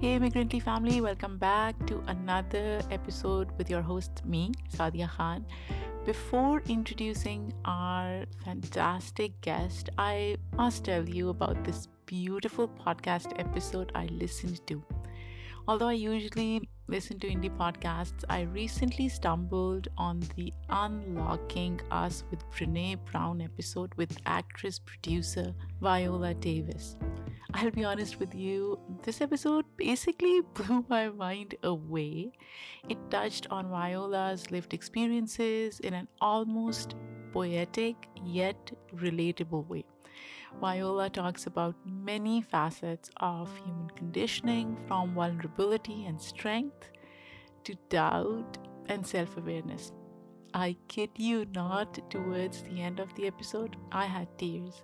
Hey, Immigrantly family, welcome back to another episode with your host, me, Saadia Khan. Before introducing our fantastic guest, I must tell you about this beautiful podcast episode I listened to. Although I usually listen to indie podcasts, I recently stumbled on the Unlocking Us with Brene Brown episode with actress producer Viola Davis. I'll be honest with you, this episode basically blew my mind away. It touched on Viola's lived experiences in an almost poetic yet relatable way. Viola talks about many facets of human conditioning from vulnerability and strength to doubt and self awareness. I kid you not, towards the end of the episode, I had tears.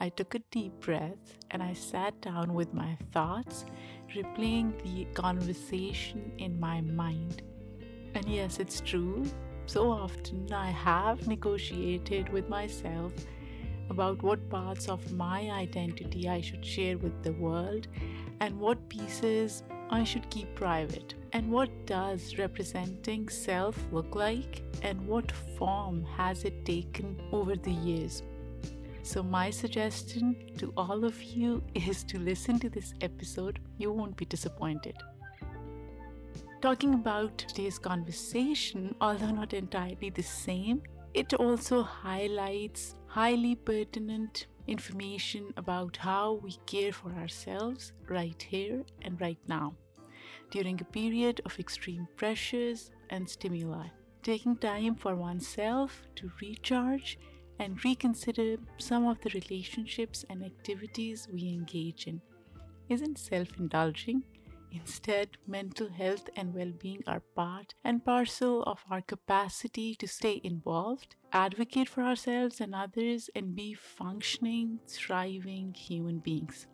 I took a deep breath and I sat down with my thoughts, replaying the conversation in my mind. And yes, it's true. So often I have negotiated with myself about what parts of my identity I should share with the world and what pieces I should keep private. And what does representing self look like, and what form has it taken over the years? So, my suggestion to all of you is to listen to this episode. You won't be disappointed. Talking about today's conversation, although not entirely the same, it also highlights highly pertinent information about how we care for ourselves right here and right now during a period of extreme pressures and stimuli. Taking time for oneself to recharge and reconsider some of the relationships and activities we engage in isn't self indulging. Instead, mental health and well being are part and parcel of our capacity to stay involved, advocate for ourselves and others, and be functioning, thriving human beings.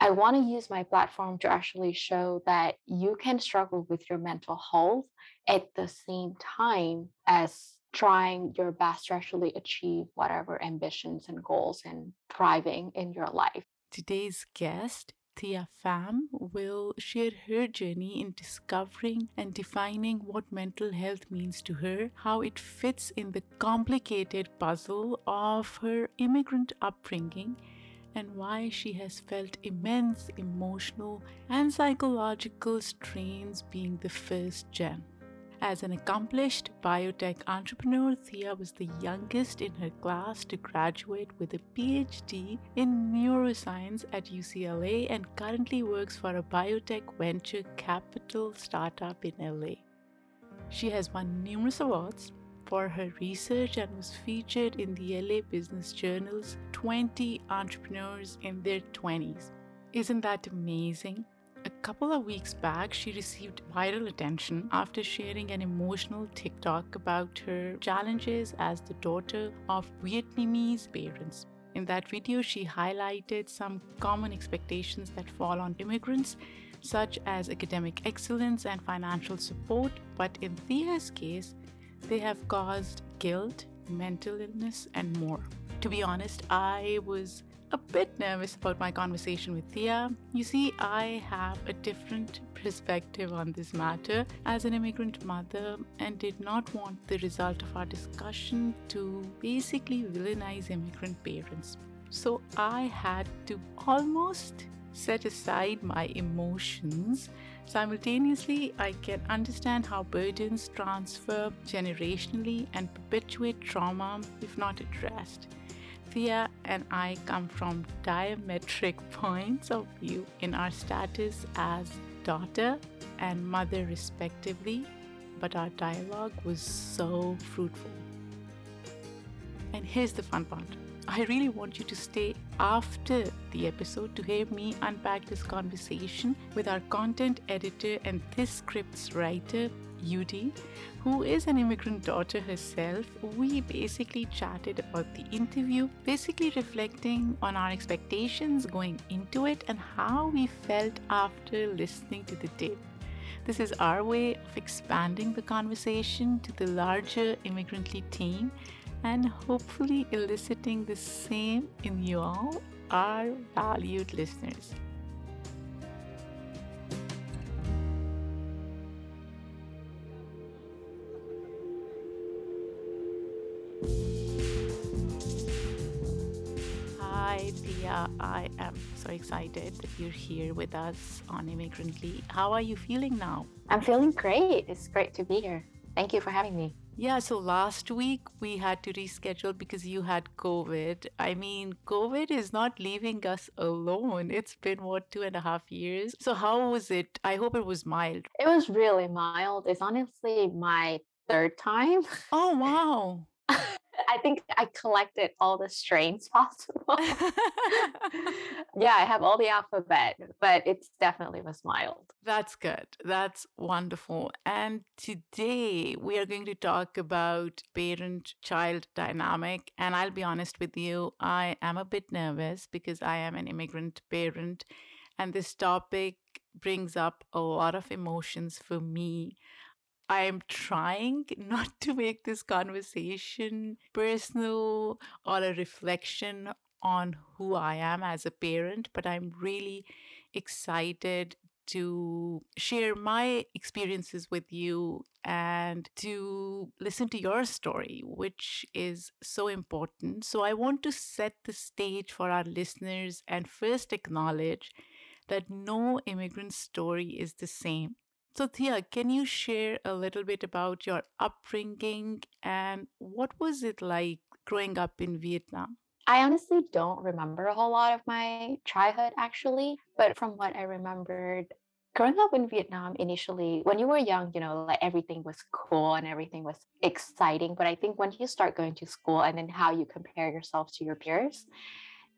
I want to use my platform to actually show that you can struggle with your mental health at the same time as trying your best to actually achieve whatever ambitions and goals and thriving in your life. Today's guest Thea Pham will share her journey in discovering and defining what mental health means to her, how it fits in the complicated puzzle of her immigrant upbringing, and why she has felt immense emotional and psychological strains being the first gen. As an accomplished biotech entrepreneur, Thea was the youngest in her class to graduate with a PhD in neuroscience at UCLA and currently works for a biotech venture capital startup in LA. She has won numerous awards, for her research and was featured in the LA Business Journal's 20 Entrepreneurs in Their 20s. Isn't that amazing? A couple of weeks back, she received viral attention after sharing an emotional TikTok about her challenges as the daughter of Vietnamese parents. In that video, she highlighted some common expectations that fall on immigrants, such as academic excellence and financial support, but in Thea's case, they have caused guilt, mental illness, and more. To be honest, I was a bit nervous about my conversation with Thea. You see, I have a different perspective on this matter as an immigrant mother and did not want the result of our discussion to basically villainize immigrant parents. So I had to almost set aside my emotions Simultaneously, I can understand how burdens transfer generationally and perpetuate trauma if not addressed. And I come from diametric points of view in our status as daughter and mother, respectively, but our dialogue was so fruitful. And here's the fun part I really want you to stay after the episode to hear me unpack this conversation with our content editor and this script's writer, Yudi, who is an immigrant daughter herself. We basically chatted about the interview, basically reflecting on our expectations going into it and how we felt after listening to the tape. This is our way of expanding the conversation to the larger immigrantly team and hopefully eliciting the same in you all, our valued listeners. Hi, Thea. I am so excited that you're here with us on Immigrantly. How are you feeling now? I'm feeling great. It's great to be here. Thank you for having me. Yeah, so last week we had to reschedule because you had COVID. I mean, COVID is not leaving us alone. It's been, what, two and a half years? So, how was it? I hope it was mild. It was really mild. It's honestly my third time. Oh, wow. I think I collected all the strains possible. yeah, I have all the alphabet, but it's definitely was mild. That's good. That's wonderful. And today we are going to talk about parent child dynamic. And I'll be honest with you, I am a bit nervous because I am an immigrant parent. And this topic brings up a lot of emotions for me. I am trying not to make this conversation personal or a reflection on who I am as a parent, but I'm really excited to share my experiences with you and to listen to your story, which is so important. So, I want to set the stage for our listeners and first acknowledge that no immigrant story is the same. So, Thea, can you share a little bit about your upbringing and what was it like growing up in Vietnam? I honestly don't remember a whole lot of my childhood actually, but from what I remembered, growing up in Vietnam initially, when you were young, you know, like everything was cool and everything was exciting. But I think when you start going to school and then how you compare yourself to your peers,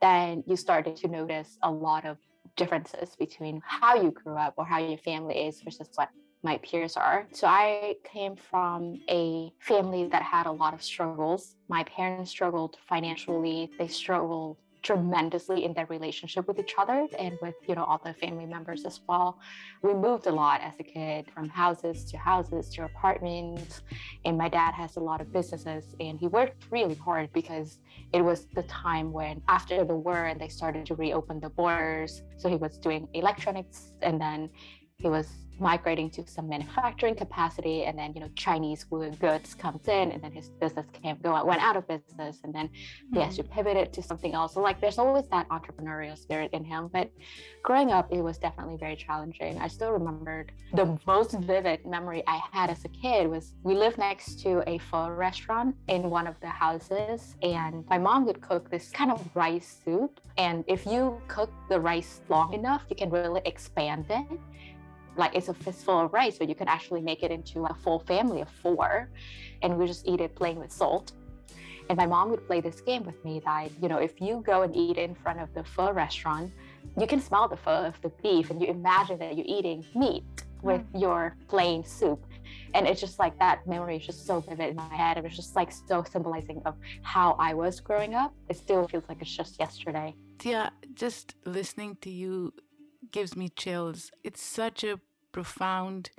then you started to notice a lot of differences between how you grew up or how your family is versus what my peers are. So I came from a family that had a lot of struggles. My parents struggled financially, they struggled tremendously in their relationship with each other and with you know all the family members as well. We moved a lot as a kid from houses to houses to apartments and my dad has a lot of businesses and he worked really hard because it was the time when after the war and they started to reopen the borders. So he was doing electronics and then he was migrating to some manufacturing capacity and then you know chinese goods comes in and then his business came go out went out of business and then mm-hmm. he has to mm-hmm. pivot it to something else so like there's always that entrepreneurial spirit in him but growing up it was definitely very challenging i still remembered the most vivid memory i had as a kid was we lived next to a pho restaurant in one of the houses and my mom would cook this kind of rice soup and if you cook the rice long enough you can really expand it like it's a fistful of rice, but you can actually make it into a full family of four. And we just eat it playing with salt. And my mom would play this game with me that, you know, if you go and eat in front of the pho restaurant, you can smell the pho of the beef and you imagine that you're eating meat with mm. your plain soup. And it's just like that memory is just so vivid in my head. It was just like so symbolizing of how I was growing up. It still feels like it's just yesterday. Yeah, just listening to you gives me chills. It's such a profound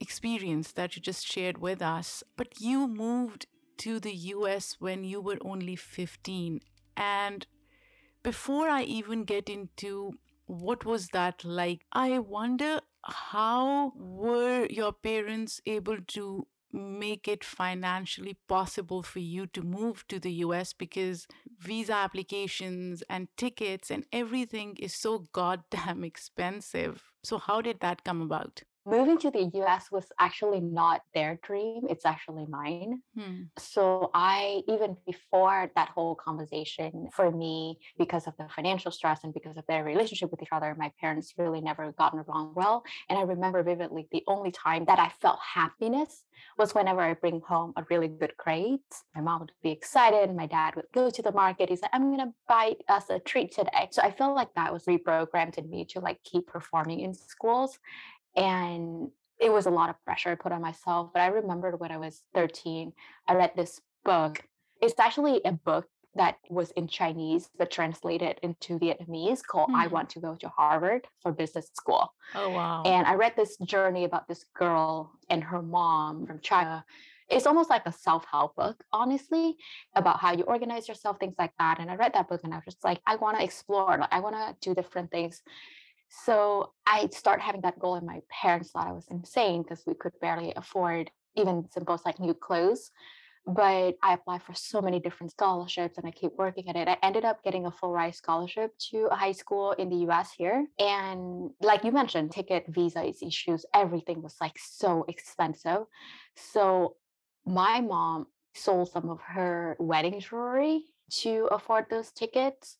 experience that you just shared with us. But you moved to the US when you were only 15. And before I even get into what was that like, I wonder how were your parents able to make it financially possible for you to move to the US because visa applications and tickets and everything is so goddamn expensive. So, how did that come about? Moving to the US was actually not their dream, it's actually mine. Hmm. So I, even before that whole conversation, for me, because of the financial stress and because of their relationship with each other, my parents really never gotten along well. And I remember vividly the only time that I felt happiness was whenever I bring home a really good grade. My mom would be excited. My dad would go to the market. He's like, I'm going to buy us a treat today. So I felt like that was reprogrammed in me to like keep performing in schools. And it was a lot of pressure I put on myself. But I remembered when I was 13, I read this book. It's actually a book that was in Chinese but translated into Vietnamese called mm. I Want to Go to Harvard for Business School. Oh, wow. And I read this journey about this girl and her mom from China. It's almost like a self help book, honestly, about how you organize yourself, things like that. And I read that book and I was just like, I want to explore, like, I want to do different things. So I start having that goal, and my parents thought I was insane because we could barely afford even simple like new clothes. but I applied for so many different scholarships and I keep working at it. I ended up getting a full ride scholarship to a high school in the US here. And like you mentioned, ticket, visa issues, everything was like so expensive. So my mom sold some of her wedding jewelry to afford those tickets.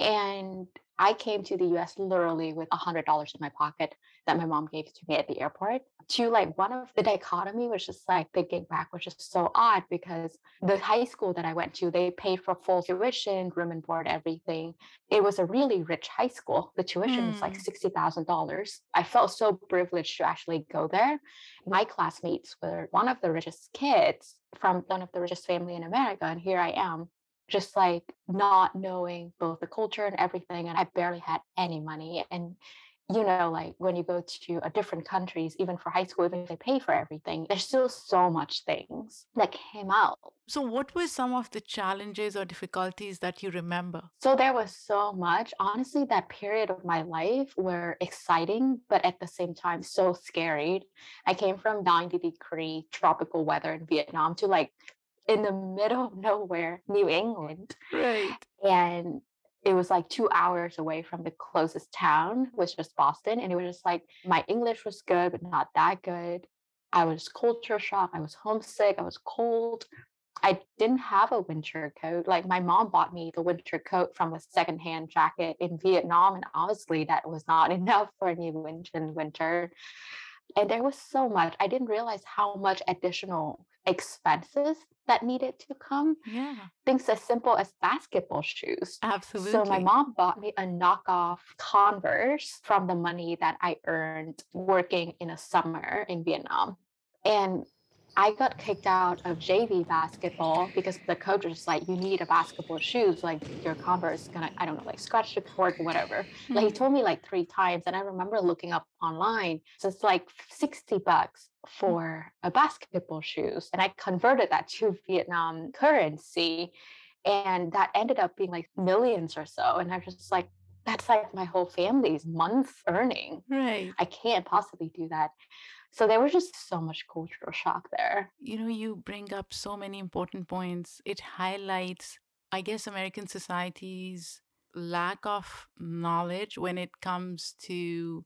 And I came to the US literally with $100 in my pocket that my mom gave to me at the airport to like one of the dichotomy was just like thinking back which is so odd because the high school that i went to they paid for full tuition room and board everything it was a really rich high school the tuition mm. was like hmm. $60000 i felt so privileged to actually go there my classmates were one of the richest kids from one of the richest family in america and here i am just like not knowing both the culture and everything and i barely had any money and you know, like when you go to a different countries, even for high school, even if they pay for everything, there's still so much things that came out. So, what were some of the challenges or difficulties that you remember? So, there was so much. Honestly, that period of my life were exciting, but at the same time, so scary. I came from 90 degree tropical weather in Vietnam to like in the middle of nowhere, New England. Right. And it was like two hours away from the closest town, which was Boston. And it was just like my English was good, but not that good. I was culture shock. I was homesick. I was cold. I didn't have a winter coat. Like my mom bought me the winter coat from a secondhand jacket in Vietnam. And honestly, that was not enough for me in winter. And there was so much. I didn't realize how much additional expenses that needed to come. Yeah. Things as simple as basketball shoes. Absolutely. So my mom bought me a knockoff Converse from the money that I earned working in a summer in Vietnam. And I got kicked out of JV basketball because the coach was like, you need a basketball shoes. Like your Converse gonna, I don't know, like scratch the court or whatever. Mm-hmm. Like he told me like three times. And I remember looking up online. So it's like 60 bucks mm. for a basketball shoes. And I converted that to Vietnam currency. And that ended up being like millions or so. And I was just like, that's like my whole family's month earning. Right. I can't possibly do that. So there was just so much cultural shock there. You know, you bring up so many important points. It highlights, I guess, American society's lack of knowledge when it comes to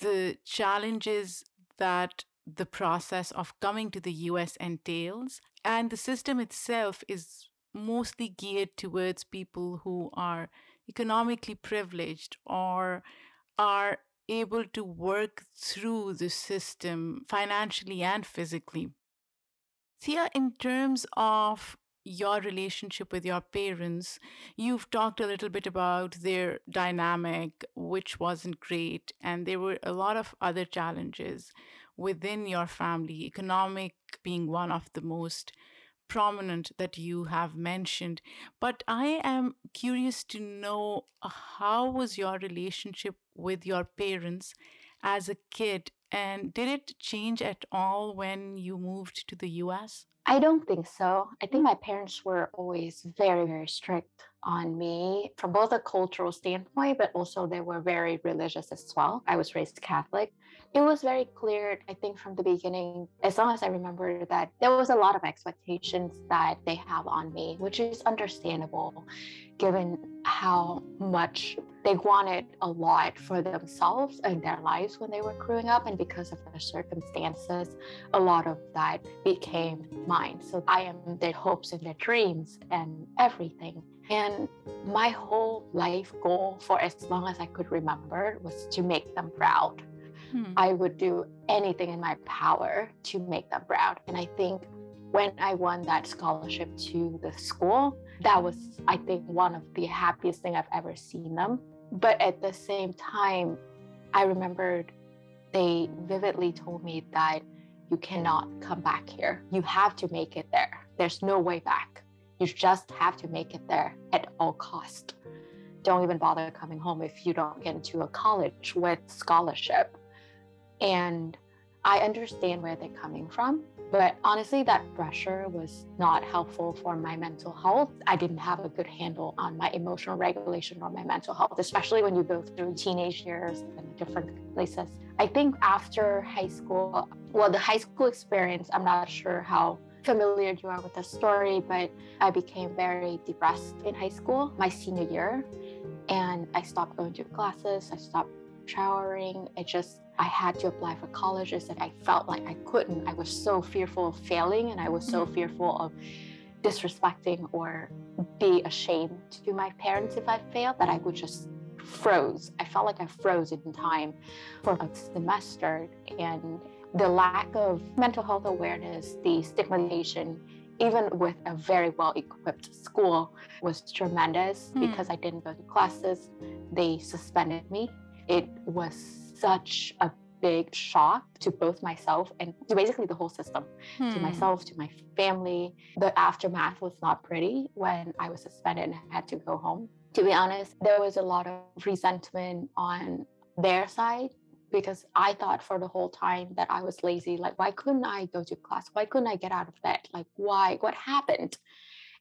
the challenges that the process of coming to the US entails. And the system itself is mostly geared towards people who are economically privileged or are able to work through the system financially and physically. Thea, in terms of your relationship with your parents, you've talked a little bit about their dynamic, which wasn't great, and there were a lot of other challenges within your family, economic being one of the most prominent that you have mentioned. But I am curious to know uh, how was your relationship with your parents as a kid and did it change at all when you moved to the US? I don't think so. I think mm. my parents were always very, very strict on me from both a cultural standpoint, but also they were very religious as well. I was raised Catholic. It was very clear, I think, from the beginning, as long as I remember, that there was a lot of expectations that they have on me, which is understandable given how much they wanted a lot for themselves and their lives when they were growing up. And because of their circumstances, a lot of that became mine. So I am their hopes and their dreams and everything. And my whole life goal for as long as I could remember was to make them proud. Hmm. I would do anything in my power to make them proud. And I think when I won that scholarship to the school, that was, I think, one of the happiest thing I've ever seen them. But at the same time, I remembered they vividly told me that you cannot come back here. You have to make it there. There's no way back. You just have to make it there at all cost. Don't even bother coming home if you don't get into a college with scholarship. And I understand where they're coming from. But honestly, that pressure was not helpful for my mental health. I didn't have a good handle on my emotional regulation or my mental health, especially when you go through teenage years and different places. I think after high school, well, the high school experience, I'm not sure how familiar you are with the story, but I became very depressed in high school, my senior year. And I stopped going to classes, I stopped showering. It just, I had to apply for colleges and I felt like I couldn't. I was so fearful of failing and I was so mm-hmm. fearful of disrespecting or be ashamed to my parents if I failed that I would just froze. I felt like I froze in time for a semester. And the lack of mental health awareness, the stigmatization, even with a very well equipped school, was tremendous mm. because I didn't go to classes. They suspended me. It was such a big shock to both myself and to basically the whole system, hmm. to myself, to my family. The aftermath was not pretty when I was suspended and had to go home. To be honest, there was a lot of resentment on their side because I thought for the whole time that I was lazy. Like, why couldn't I go to class? Why couldn't I get out of bed? Like, why? What happened?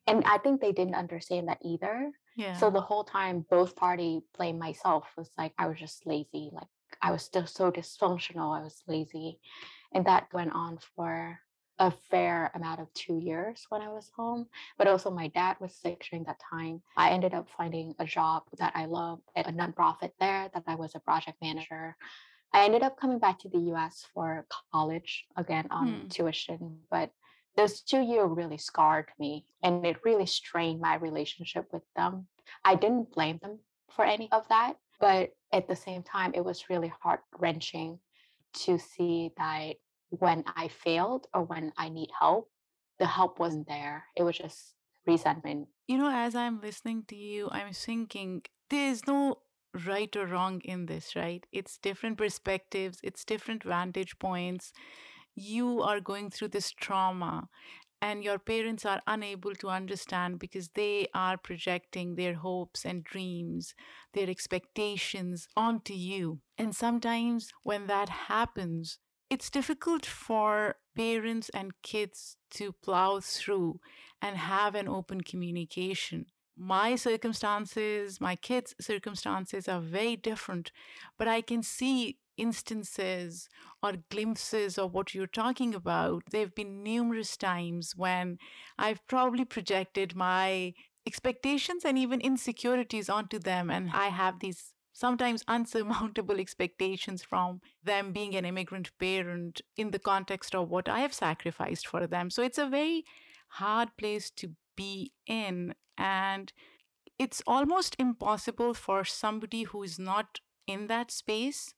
And I think they didn't understand that either. Yeah. So the whole time, both party blamed myself was like I was just lazy. Like I was still so dysfunctional. I was lazy. And that went on for a fair amount of two years when I was home. But also, my dad was sick during that time. I ended up finding a job that I loved at a nonprofit there, that I was a project manager. I ended up coming back to the US for college again on hmm. tuition, but those two years really scarred me and it really strained my relationship with them. I didn't blame them for any of that. But at the same time, it was really heart wrenching to see that when I failed or when I need help, the help wasn't there. It was just resentment. You know, as I'm listening to you, I'm thinking there's no right or wrong in this, right? It's different perspectives, it's different vantage points. You are going through this trauma, and your parents are unable to understand because they are projecting their hopes and dreams, their expectations onto you. And sometimes when that happens, it's difficult for parents and kids to plow through and have an open communication. My circumstances, my kids' circumstances are very different, but I can see instances or glimpses of what you're talking about. There have been numerous times when I've probably projected my expectations and even insecurities onto them, and I have these sometimes unsurmountable expectations from them being an immigrant parent in the context of what I have sacrificed for them. So it's a very hard place to be in. And it's almost impossible for somebody who is not in that space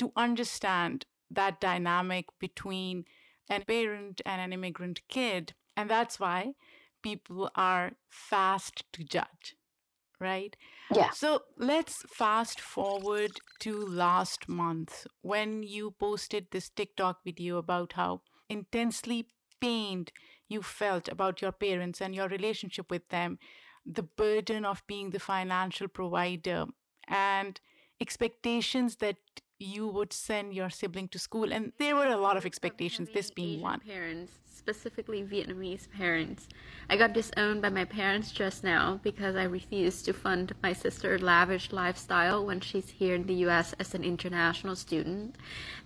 to understand that dynamic between a parent and an immigrant kid. And that's why people are fast to judge, right? Yeah. So let's fast forward to last month when you posted this TikTok video about how intensely pained you felt about your parents and your relationship with them, the burden of being the financial provider, and expectations that you would send your sibling to school and there were a lot of expectations this being Asian one parents specifically vietnamese parents. I got disowned by my parents just now because i refused to fund my sister's lavish lifestyle when she's here in the us as an international student.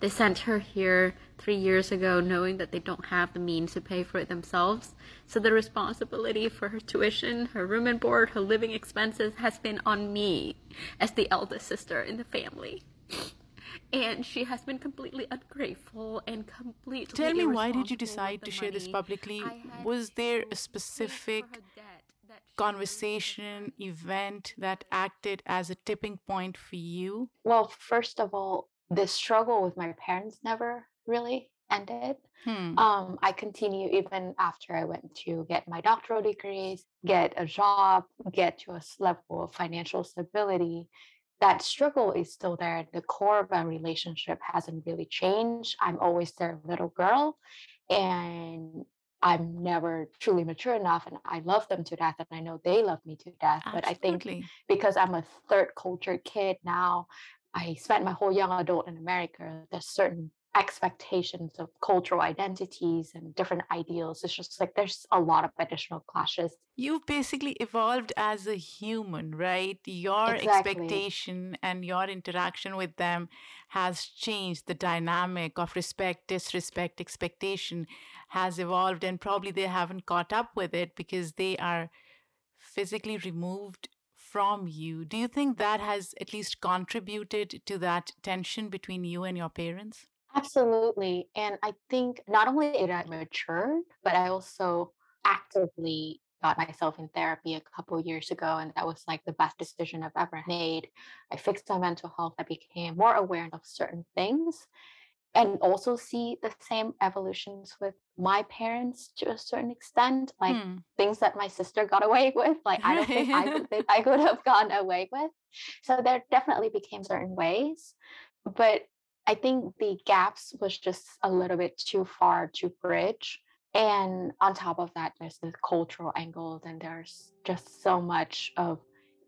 They sent her here three years ago knowing that they don't have the means to pay for it themselves. So the responsibility for her tuition her room and board her living expenses has been on me as the eldest sister in the family and she has been completely ungrateful and completely. Tell me, why did you decide to share this publicly? Was there a specific conversation, event that acted as a tipping point for you? Well, first of all, the struggle with my parents never really ended. Hmm. Um, I continue even after I went to get my doctoral degrees, get a job, get to a level of financial stability that struggle is still there. The core of our relationship hasn't really changed. I'm always their little girl, and I'm never truly mature enough. And I love them to death, and I know they love me to death. Absolutely. But I think because I'm a third culture kid now, I spent my whole young adult in America. There's certain expectations of cultural identities and different ideals. It's just like there's a lot of additional clashes. You've basically evolved as a human, right? Your Exactly. expectation and your interaction with them has changed. The dynamic of respect, disrespect, expectation has evolved, and probably they haven't caught up with it because they are physically removed from you. Do you think that has at least contributed to that tension between you and your parents? Absolutely. And I think not only did I mature, but I also actively got myself in therapy a couple years ago. And that was like the best decision I've ever made. I fixed my mental health. I became more aware of certain things and also see the same evolutions with my parents to a certain extent. Like Hmm. things that my sister got away with, like I don't think I would think I could have gone away with. So there definitely became certain ways. But I think the gaps was just a little bit too far to bridge. And on top of that, there's the cultural angles, and there's just so much of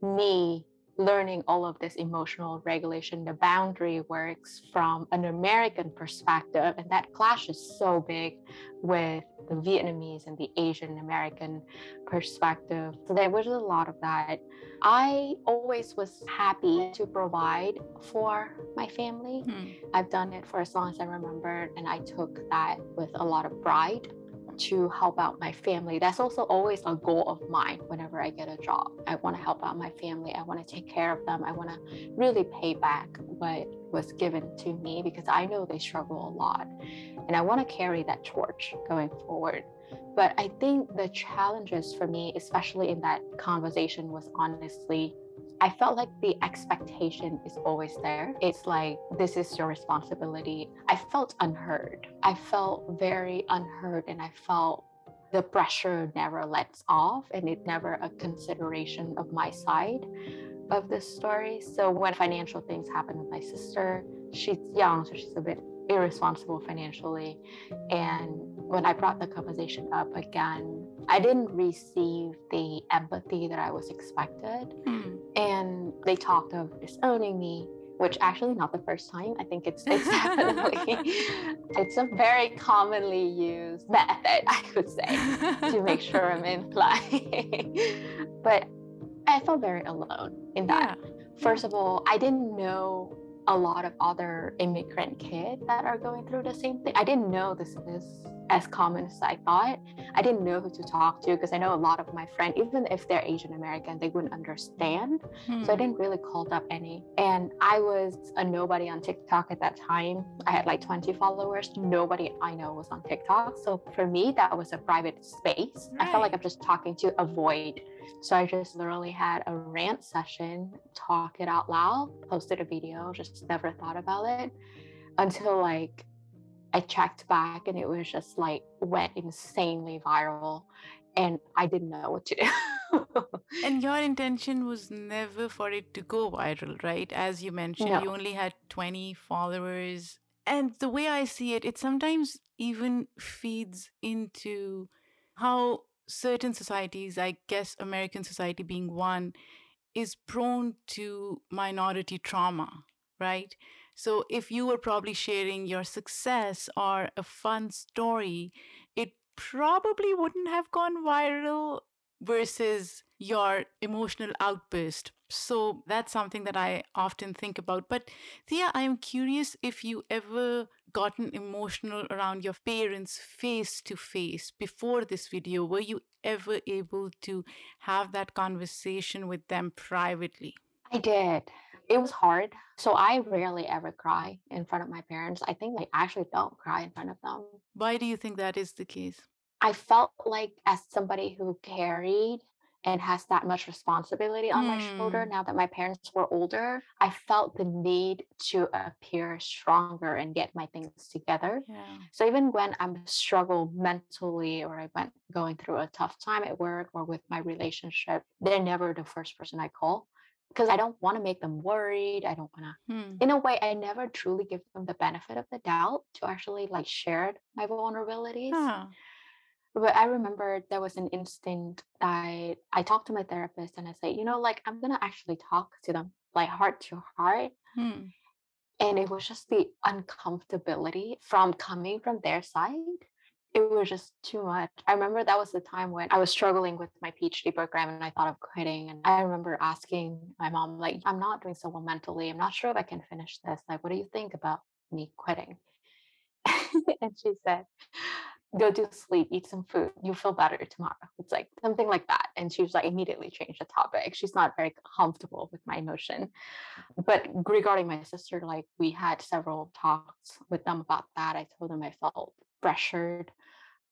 me learning all of this emotional regulation, the boundary works from an American perspective. And that clash is so big with the Vietnamese and the Asian American perspective. So there was a lot of that. I always was happy to provide for my family. Hmm. I've done it for as long as I remember, and I took that with a lot of pride to help out my family. That's also always a goal of mine whenever I get a job. I want to help out my family. I want to take care of them. I want to really pay back what was given to me because I know they struggle a lot. And I want to carry that torch going forward. But I think the challenges for me, especially in that conversation, was honestly I felt like the expectation is always there. It's like, this is your responsibility. I felt unheard. I felt very unheard and I felt the pressure never lets off and it never a consideration of my side of the story. So when financial things happen with my sister, she's young, so she's a bit irresponsible financially. And when I brought the conversation up again, I didn't receive the empathy that I was expected. Hmm. and they talked of disowning me which actually not the first time. I think it's it's definitely it's a very commonly used method i could say to make sure i'm in play but i felt very alone in that. Yeah. first of all i didn't know a lot of other immigrant kids that are going through the same thing. I didn't know this is as common as i thought I didn't know who to talk to because I know a lot of my friends, even if they're Asian American, they wouldn't understand. So I Hmm. didn't really call up any. And I was a nobody on TikTok at that time. I had like 20 followers. Nobody I know was on TikTok. So for me, that was a private space. I felt like I'm just talking to a void. So I just literally had a rant session, talk it out loud, posted a video, just never thought about it until like I checked back and it was just like went insanely viral and I didn't know what to do. And your intention was never for it to go viral, right? As you mentioned, you only had 20 followers. And the way I see it, it sometimes even feeds into how certain societies, I guess American society being one, is prone to minority trauma, right? So if you were probably sharing your success or a fun story, it probably wouldn't have gone viral versus your emotional outburst. So that's something that I often think about. But Thea, I'm curious if you ever gotten emotional around your parents face to face before this video. Were you ever able to have that conversation with them privately? I did. It was hard. So I rarely ever cry in front of my parents. I think I actually don't cry in front of them. Why do you think that is the case? I felt like as somebody who carried and has that much responsibility on my shoulder Hmm. now that my parents were older, I felt the need to appear stronger and get my things together. Yeah. So even when I'm struggle mentally or I went going through a tough time at work or with my relationship, they're never the first person I call because I don't want to make them worried. I don't want to Hmm. in a way I never truly give them the benefit of the doubt to actually like share my vulnerabilities. Huh. But I remember there was an instant that I talked to my therapist and I said, you know, like I'm gonna actually talk to them like heart to heart Hmm. And it was just the uncomfortability from coming from their side. It was just too much. I remember that was the time when I was struggling with my PhD program and I thought of quitting. And I remember asking my mom, like, I'm not doing so well mentally. I'm not sure if I can finish this. Like, what do you think about me quitting? and she said, go to sleep, eat some food, you'll feel better tomorrow. It's like something like that. And she was like, immediately changed the topic. She's not very comfortable with my emotion. But regarding my sister, like we had several talks with them about that. I told them I felt pressured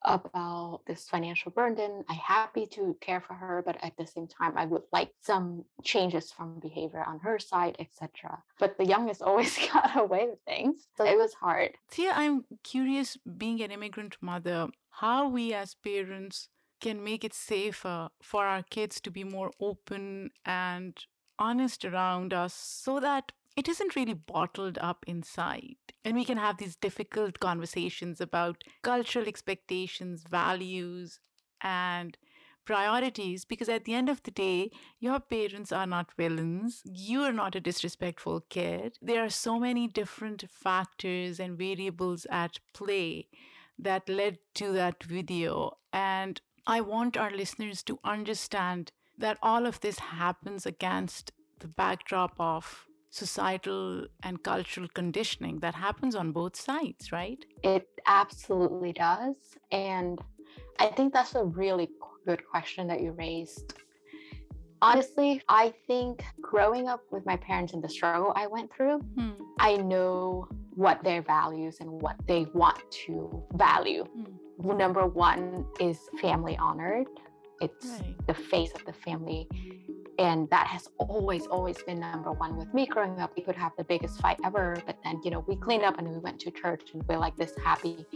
about this financial burden. I'm happy to care for her, but at the same time, I would like some changes from behavior on her side, etc. But the youngest always got away with things, so it was hard. Thea, I'm curious, being an immigrant mother, how we as parents can make it safer for our kids to be more open and honest around us so that it isn't really bottled up inside. And we can have these difficult conversations about cultural expectations, values, and priorities because at the end of the day, your parents are not villains. You are not a disrespectful kid. There are so many different factors and variables at play that led to that video. And I want our listeners to understand that all of this happens against the backdrop of societal and cultural conditioning that happens on both sides, right? It absolutely does. And I think that's a really good question that you raised. Honestly, I think growing up with my parents and the struggle I went through, hmm. I know what their values and what they want to value. Hmm. Number one is family honored. It's right. the face of the family and that has always always been number one with me. Growing up we could have the biggest fight ever but then you know we cleaned up and we went to church and we're like this happy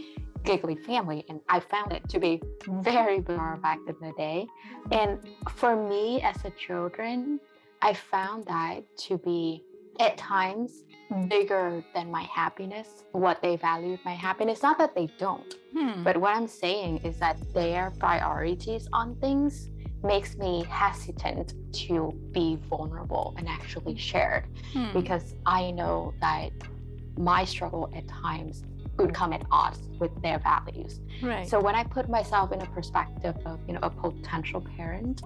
giggly family and i found it to be very bizarre back in the day. And for me as a children i found that to be at times bigger than my happiness what they valued my happiness. Not that they don't hmm. but what i'm saying is that their priorities on things makes me hesitant to be vulnerable and actually share hmm. because I know that my struggle at times would come at odds with their values. Right. So when I put myself in a perspective of, you know, a potential parent,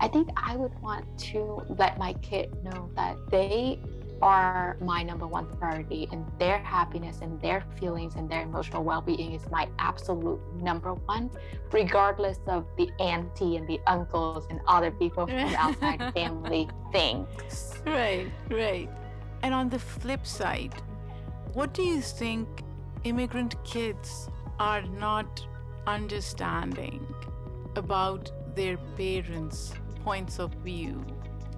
I think I would want to let my kid know that they are my number one priority and their happiness and their feelings and their emotional well-being is my absolute number one regardless of the auntie and the uncles and other people from the outside family thinks. Right right. And on the flip side what do you think immigrant kids are not understanding about their parents points of view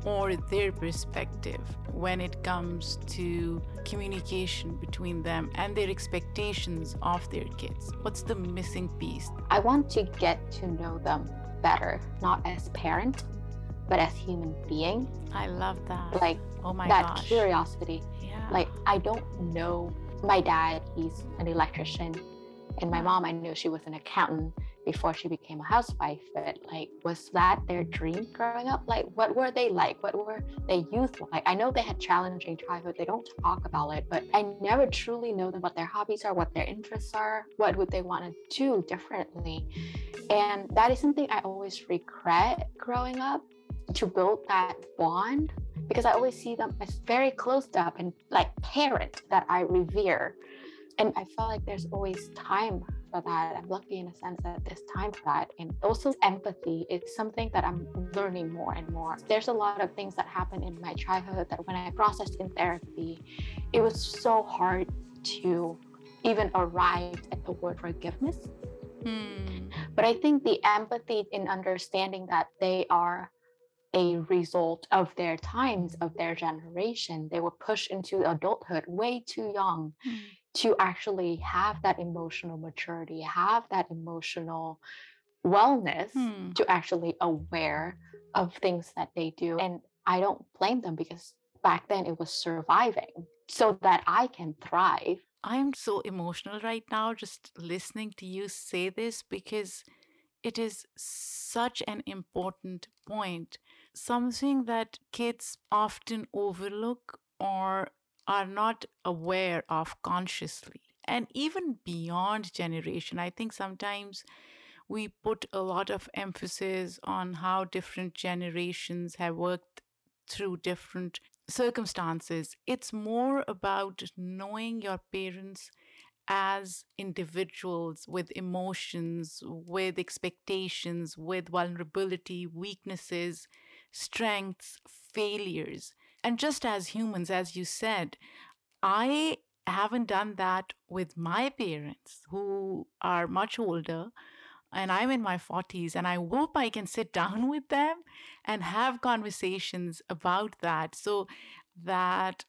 or their perspective when it comes to communication between them and their expectations of their kids? What's the missing piece? I want to get to know them better, not as parent, but as human being. I love that. Like oh my that gosh. curiosity. Yeah. Like I don't know my dad, he's an electrician, and my mom, I knew she was an accountant before she became a housewife but like was that their dream growing up? Like what were they like? What were they youth like? I know they had challenging childhood they don't talk about it but i never truly know them what their hobbies are what their interests are what would they want to do differently. And that is something i always regret growing up to build that bond because i always see them as very close up and like parent that i revere and i felt like there's always time for that. I'm lucky in a sense that there's time for that. And also empathy is something that I'm learning more and more. There's a lot of things that happened in my childhood that when I processed in therapy, it was so hard to even arrive at the word forgiveness. Hmm. But I think the empathy in understanding that they are a result of their times, of their generation. They were pushed into adulthood way too young. Mm to actually have that emotional maturity, have that emotional wellness hmm. to actually aware of things that they do. And I don't blame them because back then it was surviving so that I can thrive. I'm so emotional right now just listening to you say this because it is such an important point. Something that kids often overlook or are not aware of consciously. And even beyond generation, I think sometimes we put a lot of emphasis on how different generations have worked through different circumstances. It's more about knowing your parents as individuals with emotions, with expectations, with vulnerability, weaknesses, strengths, failures. And just as humans, as you said, I haven't done that with my parents who are much older and I'm in my 40s and I hope I can sit down with them and have conversations about that so that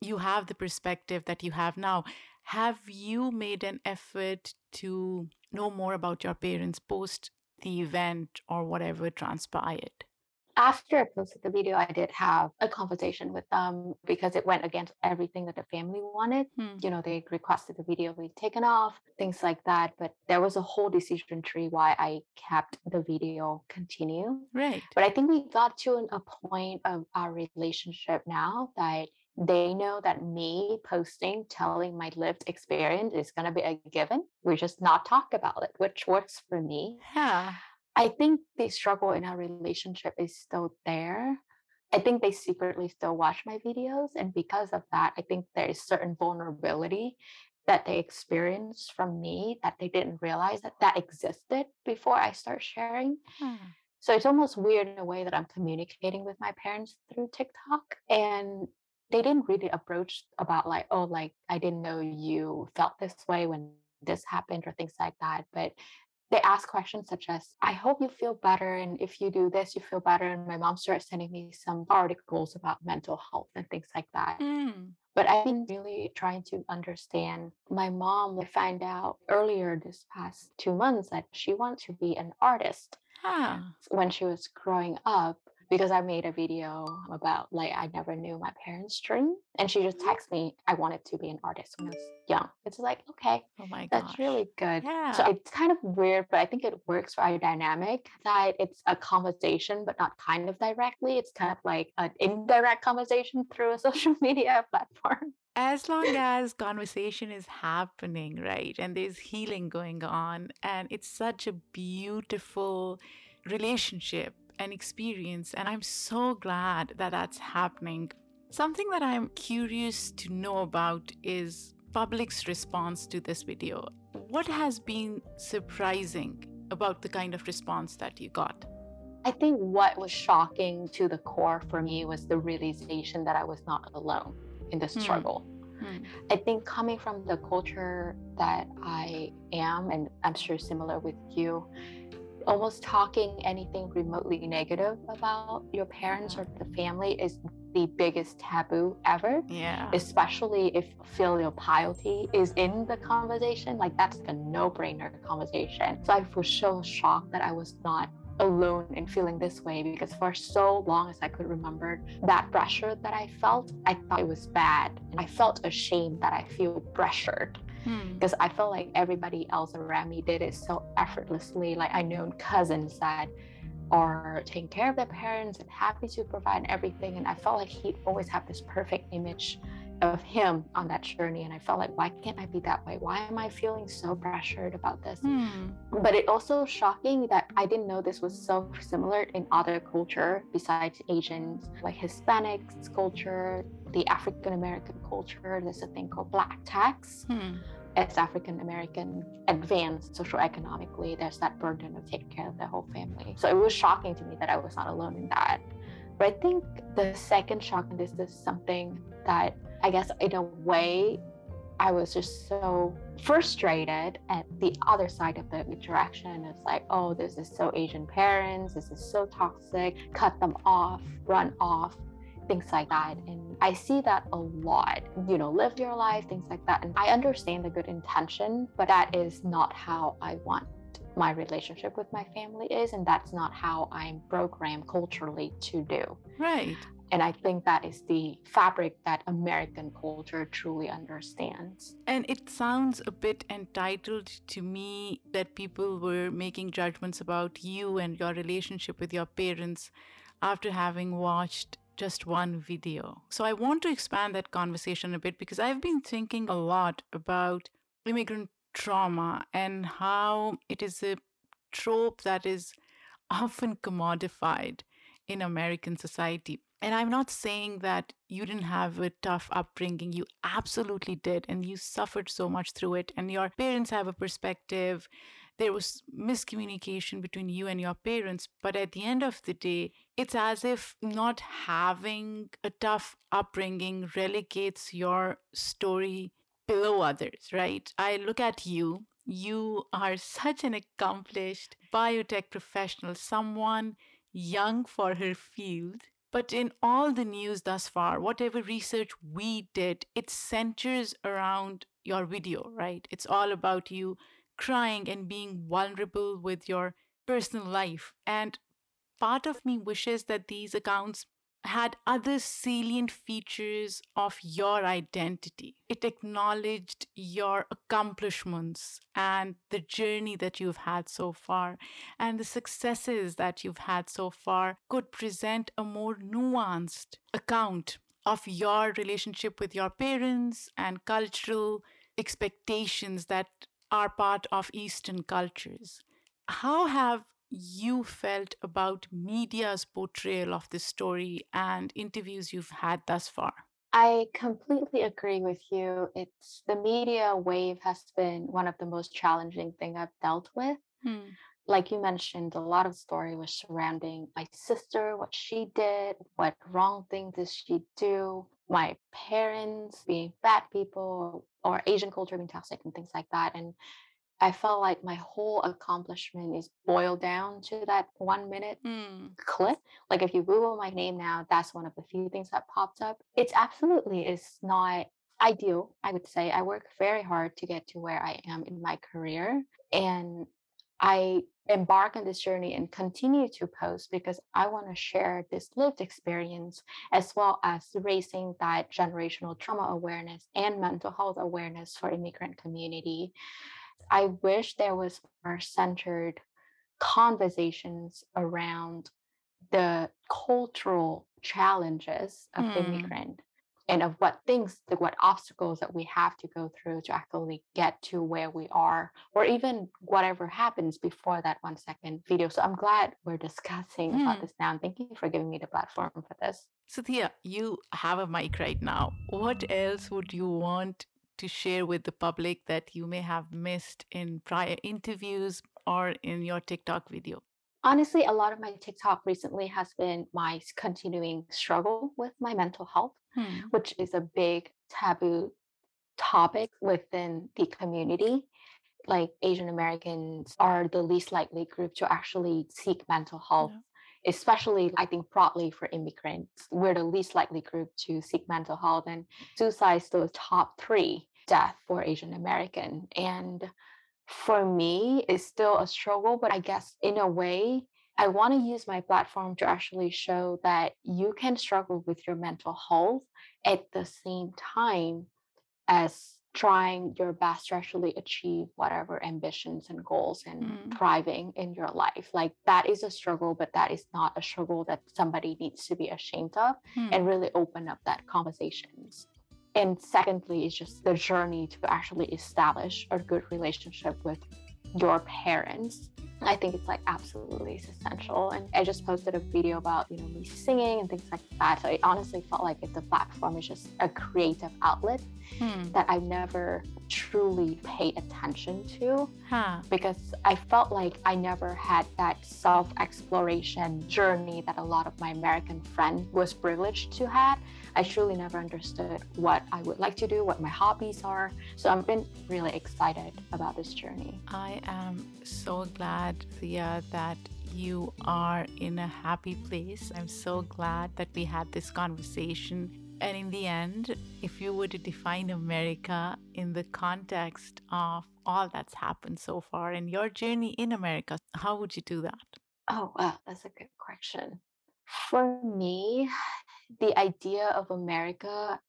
you have the perspective that you have now. Have you made an effort to know more about your parents post the event or whatever transpired? After I posted the video, I did have a conversation with them because it went against everything that the family wanted. Hmm. You know, they requested the video be taken off, things like that. But there was a whole decision tree why I kept the video continue. Right. But I think we got to an, a point of our relationship now that they know that me posting, telling my lived experience is going to be a given. We just not talk about it, which works for me. Yeah. I think the struggle in our relationship is still there. I think they secretly still watch my videos. And because of that, I think there is certain vulnerability that they experience from me that they didn't realize that that existed before I start sharing. Hmm. So it's almost weird in a way that I'm communicating with my parents through TikTok. And they didn't really approach about like, oh, like I didn't know you felt this way when this happened or things like that. But they ask questions such as, I hope you feel better. And if you do this, you feel better. And my mom started sending me some articles about mental health and things like that. Hmm. But I've been really trying to understand my mom. I found out earlier this past two months that she wants to be an artist Ah. when she was growing up because I made a video about like I never knew my parents' dream. And she just mm-hmm. texted me, I wanted to be an artist when I was young. It's like, okay, Oh my gosh. that's really good. So Yeah. it's kind of weird, but I think it works for our dynamic that it's a conversation, but not kind of directly. It's kind of like an indirect conversation through a social media platform. as long as conversation is happening, right? And there's healing going on, and it's such a beautiful relationship and experience. And I'm so glad that that's happening. Something that I'm curious to know about is public's response to this video. What has been surprising about the kind of response that you got? I think what was shocking to the core for me was the realization that I was not alone in the Hmm. struggle. Hmm. I think coming from the culture that I am, and I'm sure similar with you, almost talking anything remotely negative about your parents or the family is the biggest taboo ever. Yeah. Especially if filial piety is in the conversation, like that's a no brainer conversation. So I was so shocked that I was not alone in feeling this way because for so long as I could remember that pressure that I felt, I thought it was bad. And I felt ashamed that I feel pressured Hmm. because I felt like everybody else around me did it so effortlessly. Like I know cousins that are taking care of their parents and happy to provide everything. And I felt like he'd always have this perfect image of him on that journey. And I felt like, why can't I be that way? Why am I feeling so pressured about this? Hmm. But it also shocking that I didn't know this was so similar in other culture besides Asians, like Hispanics culture, the African American culture. There's a thing called black tax. Hmm. As African American advanced social economically, there's that burden of taking care of the whole family. So it was shocking to me that I was not alone in that. But I think the second shock, and this is something that I guess in a way I was just so frustrated at the other side of the interaction. It's like, oh, this is so Asian parents, this is so toxic, cut them off, run off, things like that. And I see that a lot, you know, live your life, things like that. And I understand the good intention, but that is not how I want my relationship with my family is. And that's not how I'm programmed culturally to do. Right. And I think that is the fabric that American culture truly understands. And it sounds a bit entitled to me that people were making judgments about you and your relationship with your parents after having watched just one video. So I want to expand that conversation a bit because I've been thinking a lot about immigrant trauma and how it is a trope that is often commodified in American society. And I'm not saying that you didn't have a tough upbringing. You absolutely did. And you suffered so much through it. And your parents have a perspective. There was miscommunication between you and your parents. But at the end of the day, it's as if not having a tough upbringing relegates your story below others, right? I look at you. You are such an accomplished biotech professional, someone young for her field but in all the news thus far, whatever research we did, it centers around your video, right? It's all about you crying and being vulnerable with your personal life. And part of me wishes that these accounts had other salient features of your identity. It acknowledged your accomplishments and the journey that you've had so far, and the successes that you've had so far could present a more nuanced account of your relationship with your parents and cultural expectations that are part of Eastern cultures. How have you felt about media's portrayal of this story and interviews you've had thus far. I completely agree with you. It's the media wave has been one of the most challenging thing I've dealt with. Hmm. Like you mentioned, a lot of story was surrounding my sister, what she did, what wrong thing did she do, my parents being bad people or Asian culture being toxic and things like that. And I felt like my whole accomplishment is boiled down to that one minute mm. clip. Like if you Google my name now, that's one of the few things that popped up. It's absolutely is not ideal, I would say. I work very hard to get to where I am in my career. And I embark on this journey and continue to post because I want to share this lived experience as well as raising that generational trauma awareness and mental health awareness for immigrant community. I wish there was more centered conversations around the cultural challenges of mm. immigrant and of what things what obstacles that we have to go through to actually get to where we are or even whatever happens before that one second video so i'm glad we're discussing mm. about this now and thank you for giving me the platform for this Sathya, you have a mic right now. What else would you want to share with the public that you may have missed in prior interviews or in your TikTok video? Honestly, a lot of my TikTok recently has been my continuing struggle with my mental health, hmm. which is a big taboo topic within the community. Like Asian Americans are the least likely group to actually seek mental health yeah especially I think broadly for immigrants, we're the least likely group to seek mental health and suicide is the top three death for Asian American. And for me, it's still a struggle, but I guess in a way, I want to use my platform to actually show that you can struggle with your mental health at the same time as trying your best to actually achieve whatever ambitions and goals and mm. thriving in your life. Like that is a struggle, but that is not a struggle that somebody needs to be ashamed of mm. and really open up that conversations. And secondly, it's just the journey to actually establish a good relationship with your parents I think it's like absolutely essential. And I just posted a video about, you know, me singing and things like that. So it honestly felt like if the platform is just a creative outlet hmm. that I never truly paid attention to. Huh. Because I felt like I never had that self exploration journey that a lot of my American friends was privileged to have. I truly never understood what I would like to do, what my hobbies are. So I've been really excited about this journey. I am so glad, Thea, that you are in a happy place. I'm so glad that we had this conversation. And in the end, if you were to define America in the context of all that's happened so far in your journey in America, how would you do that? Oh, wow, that's a good question. For me, the idea of America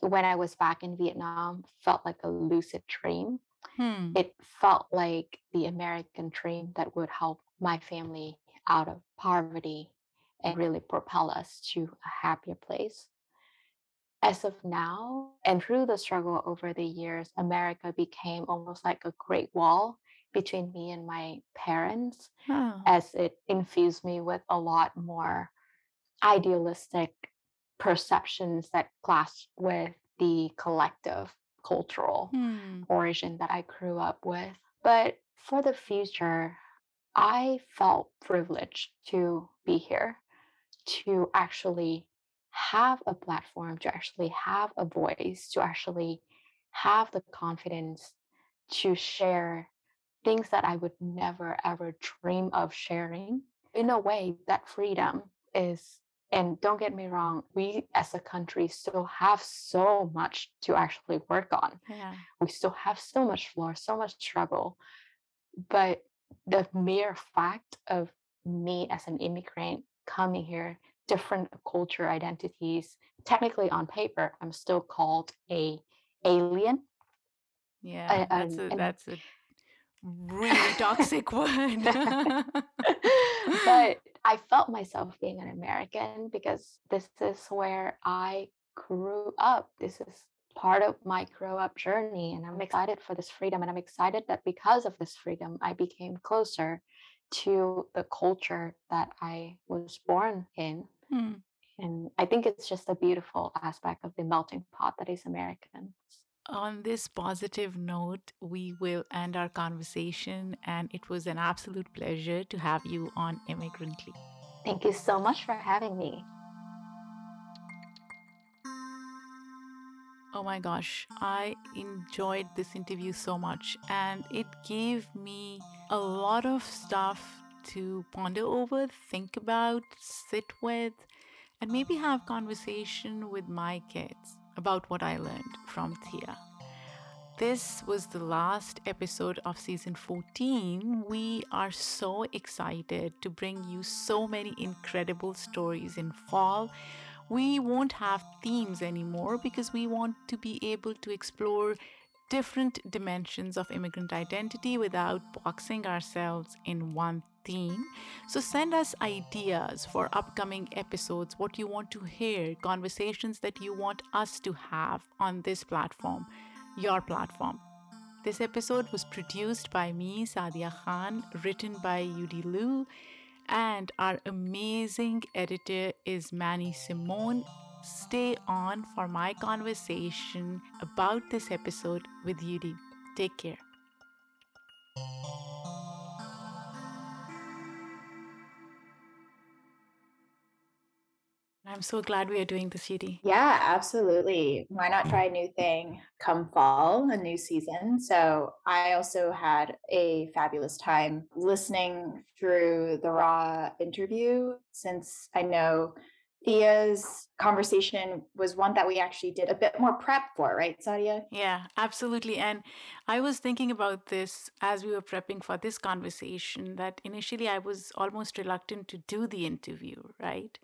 when I was back in Vietnam felt like a lucid dream. Hmm. It felt like the American dream that would help my family out of poverty and really propel us to a happier place. As of now, and through the struggle over the years, America became almost like a great wall between me and my parents, Oh. as it infused me with a lot more idealistic perceptions that clash with the collective cultural Hmm. origin that I grew up with. But for the future, I felt privileged to be here, to actually have a platform, to actually have a voice, to actually have the confidence to share things that I would never ever dream of sharing. In a way, that freedom is, and don't get me wrong, we as a country still have so much to actually work on Yeah. we still have so much floor, so much struggle. But the mere fact of me as an immigrant coming here, different culture identities, technically on paper, I'm still called a alien. Yeah. I- That's um, a that's a really toxic word. but I felt myself being an American because this is where I grew up. This is part of my grow up journey. And I'm excited for this freedom. And I'm excited that because of this freedom, I became closer to the culture that I was born in. Hmm. And I think it's just a beautiful aspect of the melting pot that is American. On this positive note, we will end our conversation, and it was an absolute pleasure to have you on Immigrantly. Thank you so much for having me. Oh my gosh, I enjoyed this interview so much, and it gave me a lot of stuff to ponder over, think about, sit with, and maybe have conversation with my kids about what I learned from Thea. This was the last episode of season 14. We are so excited to bring you so many incredible stories in fall. We won't have themes anymore because we want to be able to explore different dimensions of immigrant identity without boxing ourselves in one theme. So send us ideas for upcoming episodes, what you want to hear, conversations that you want us to have on this platform, your platform. This episode was produced by me, Saadia Khan, written by Yudi Liu, and our amazing editor is Manni Simon. Stay on for my conversation about this episode with Yudi. Take care. I'm so glad we are doing this, Yudi. Yeah, absolutely. Why not try a new thing come fall, a new season? So, I also had a fabulous time listening through the raw interview since I know Thea's conversation was one that we actually did a bit more prep for, right, Saadia? Yeah, absolutely. And I was thinking about this as we were prepping for this conversation that initially I was almost reluctant to do the interview, right?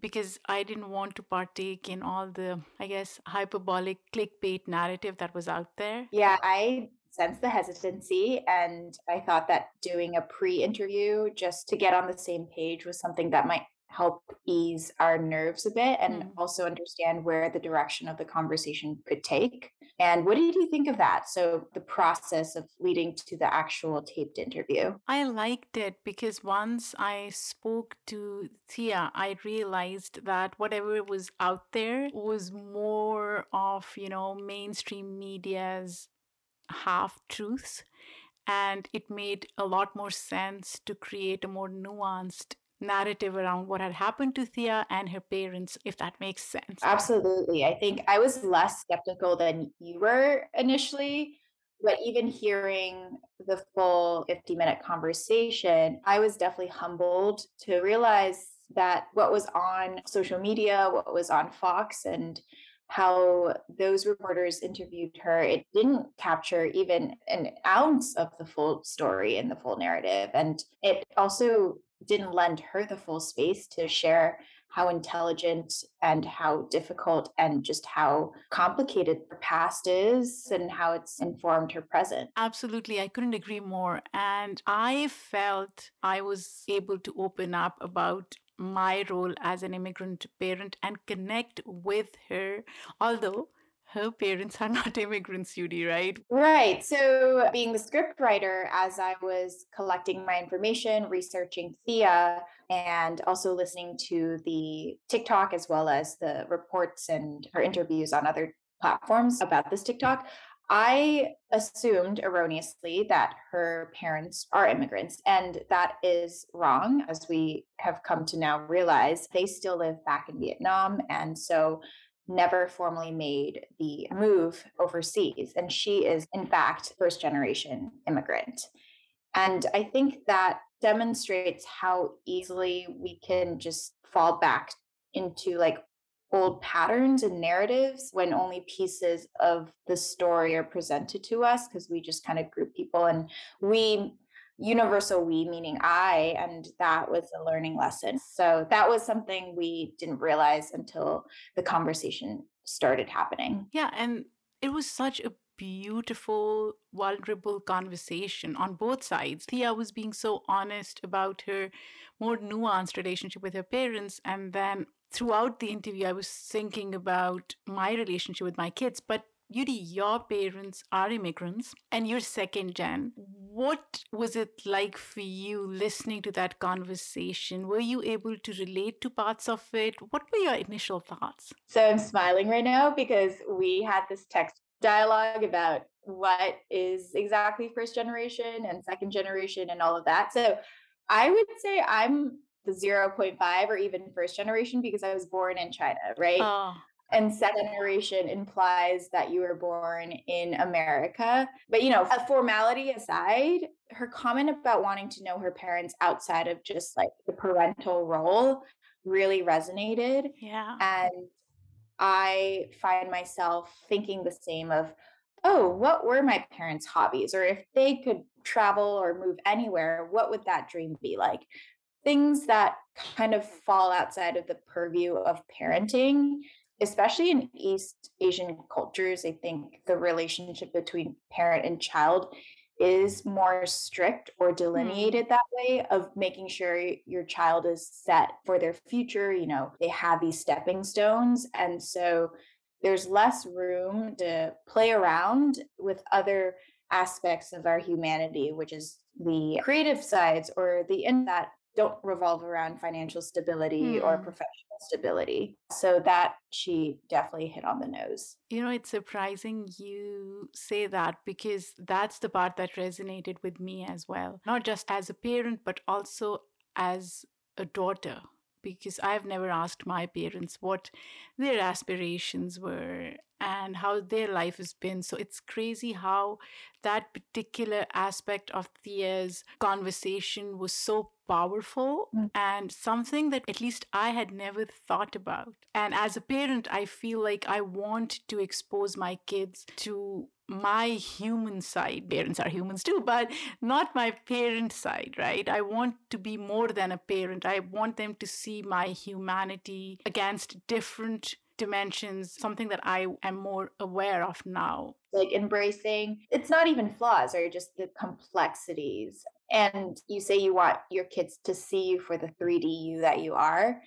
Because I didn't want to partake in all the, I guess, hyperbolic clickbait narrative that was out there. Yeah, I sensed the hesitancy and I thought that doing a pre interview just to get on the same page was something that might help ease our nerves a bit and Mm. also understand where the direction of the conversation could take. And what did you think of that? So, the process of leading to the actual taped interview. I liked it because once I spoke to Thea, I realized that whatever was out there was more of, you know, mainstream media's half truths. And it made a lot more sense to create a more nuanced narrative around what had happened to Thea and her parents, if that makes sense. Absolutely. I think I was less skeptical than you were initially, but even hearing the full 50 minute conversation, I was definitely humbled to realize that what was on social media, what was on Fox, and how those reporters interviewed her, it didn't capture even an ounce of the full story and the full narrative. And it also didn't lend her the full space to share how intelligent and how difficult and just how complicated her past is and how it's informed her present. Absolutely, I couldn't agree more. And I felt I was able to open up about my role as an immigrant parent and connect with her. Although her parents are not immigrants, Yudi, right? Right. So, being the script writer, as I was collecting my information, researching Thea, and also listening to the TikTok as well as the reports and her interviews on other platforms about this TikTok, I assumed erroneously that her parents are immigrants, and that is wrong, as we have come to now realize. They still live back in Vietnam. And so never formally made the move overseas. And she is, in fact, first generation immigrant. And I think that demonstrates how easily we can just fall back into like old patterns and narratives when only pieces of the story are presented to us because we just kind of group people and we universal we meaning i and that was a learning lesson. So that was something we didn't realize until the conversation started happening. Yeah and it was such a beautiful vulnerable conversation on both sides. Thea was being so honest about her more nuanced relationship with her parents and then throughout the interview i was thinking about my relationship with my kids but Yudi, your parents are immigrants and you're second gen. What was it like for you listening to that conversation? Were you able to relate to parts of it? What were your initial thoughts? So I'm smiling right now because we had this text dialogue about what is exactly first generation and second generation and all of that. So I would say I'm the 0.5 or even first generation because I was born in China, right? Oh and second generation implies that you were born in America. But, you know, a formality aside, her comment about wanting to know her parents outside of just like the parental role really resonated. Yeah. And I find myself thinking the same of, oh, what were my parents' hobbies? Or if they could travel or move anywhere, what would that dream be like? Things that kind of fall outside of the purview of parenting especially in East Asian cultures, I think the relationship between parent and child is more strict or hmm. delineated that way of making sure your child is set for their future. You know, they have these stepping stones. And so there's less room to play around with other aspects of our humanity, which is the creative sides or the in that don't revolve around financial stability or hmm. professional stability. So that she definitely hit on the nose. You know, it's surprising you say that because that's the part that resonated with me as well. Not just as a parent, but also as a daughter. Because I've never asked my parents what their aspirations were and how their life has been. So it's crazy how that particular aspect of Thea's conversation was so powerful mm. and something that at least I had never thought about. And as a parent, I feel like I want to expose my kids to my human side. Parents are humans too, but not my parent side, right? I want to be more than a parent. I want them to see my humanity against different dimensions, something that I am more aware of now. Like embracing, it's not even flaws, or just the complexities. And you say you want your kids to see you for the 3D you that you are.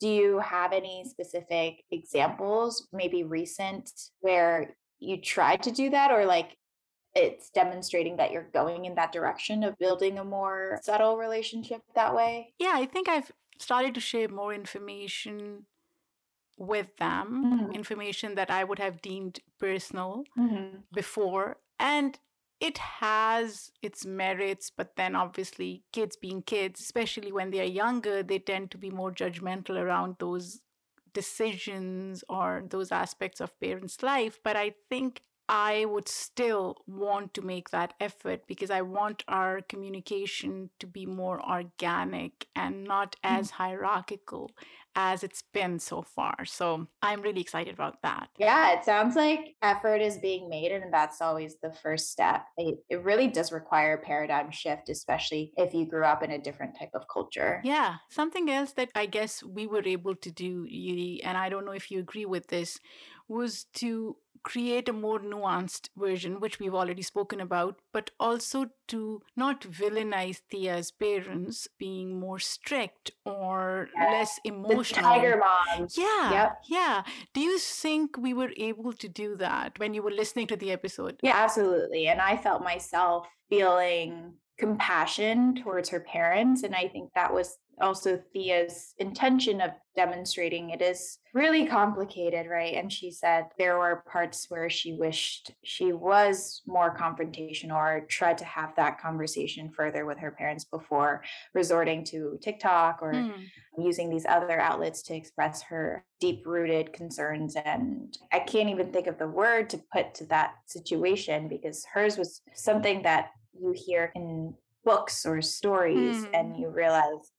Do you have any specific examples, maybe recent, where you tried to do that, or like it's demonstrating that you're going in that direction of building a more subtle relationship that way? Yeah, I think I've started to share more information with them, mm-hmm. information that I would have deemed personal mm-hmm. before. And it has its merits, but then obviously, kids being kids, especially when they are younger, they tend to be more judgmental around those decisions or those aspects of parents' life. But I think I would still want to make that effort because I want our communication to be more organic and not mm. as hierarchical as it's been so far. So I'm really excited about that. Yeah, it sounds like effort is being made, and that's always the first step. It, it really does require a paradigm shift, especially if you grew up in a different type of culture. Yeah. Something else that I guess we were able to do, Yudi, and I don't know if you agree with this, was to create a more nuanced version, which we've already spoken about, but also to not villainize Thea's parents being more strict or Yeah. less The emotional. tiger mom. Yeah. Yep. Yeah. Do you think we were able to do that when you were listening to the episode? Yeah, absolutely. And I felt myself feeling compassion towards her parents. And I think that was also Thea's intention of demonstrating it is really complicated, right? And she said there were parts where she wished she was more confrontational or tried to have that conversation further with her parents before resorting to TikTok or Hmm. using these other outlets to express her deep rooted concerns. And I can't even think of the word to put to that situation because hers was something that you hear in books or stories Hmm. and you realize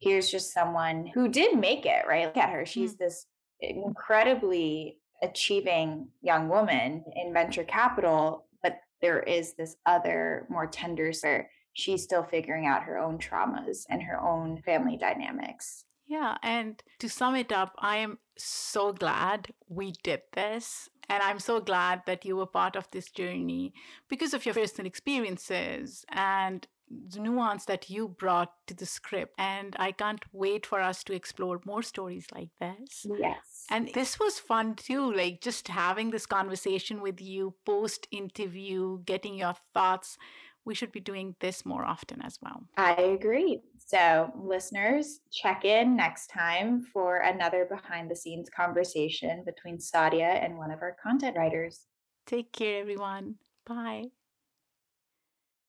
here's just someone who did make it, right? Look at her. She's Mm. this incredibly achieving young woman in venture capital, but there is this other more tender where she's still figuring out her own traumas and her own family dynamics. Yeah, and to sum it up, I am so glad we did this. And I'm so glad that you were part of this journey because of your personal experiences and the nuance that you brought to the script. And I can't wait for us to explore more stories like this. Yes. And this was fun too, like just having this conversation with you post interview, getting your thoughts. We should be doing this more often as well. I agree. So, listeners, check in next time for another behind the scenes conversation between Saadia and one of our content writers. Take care, everyone. Bye.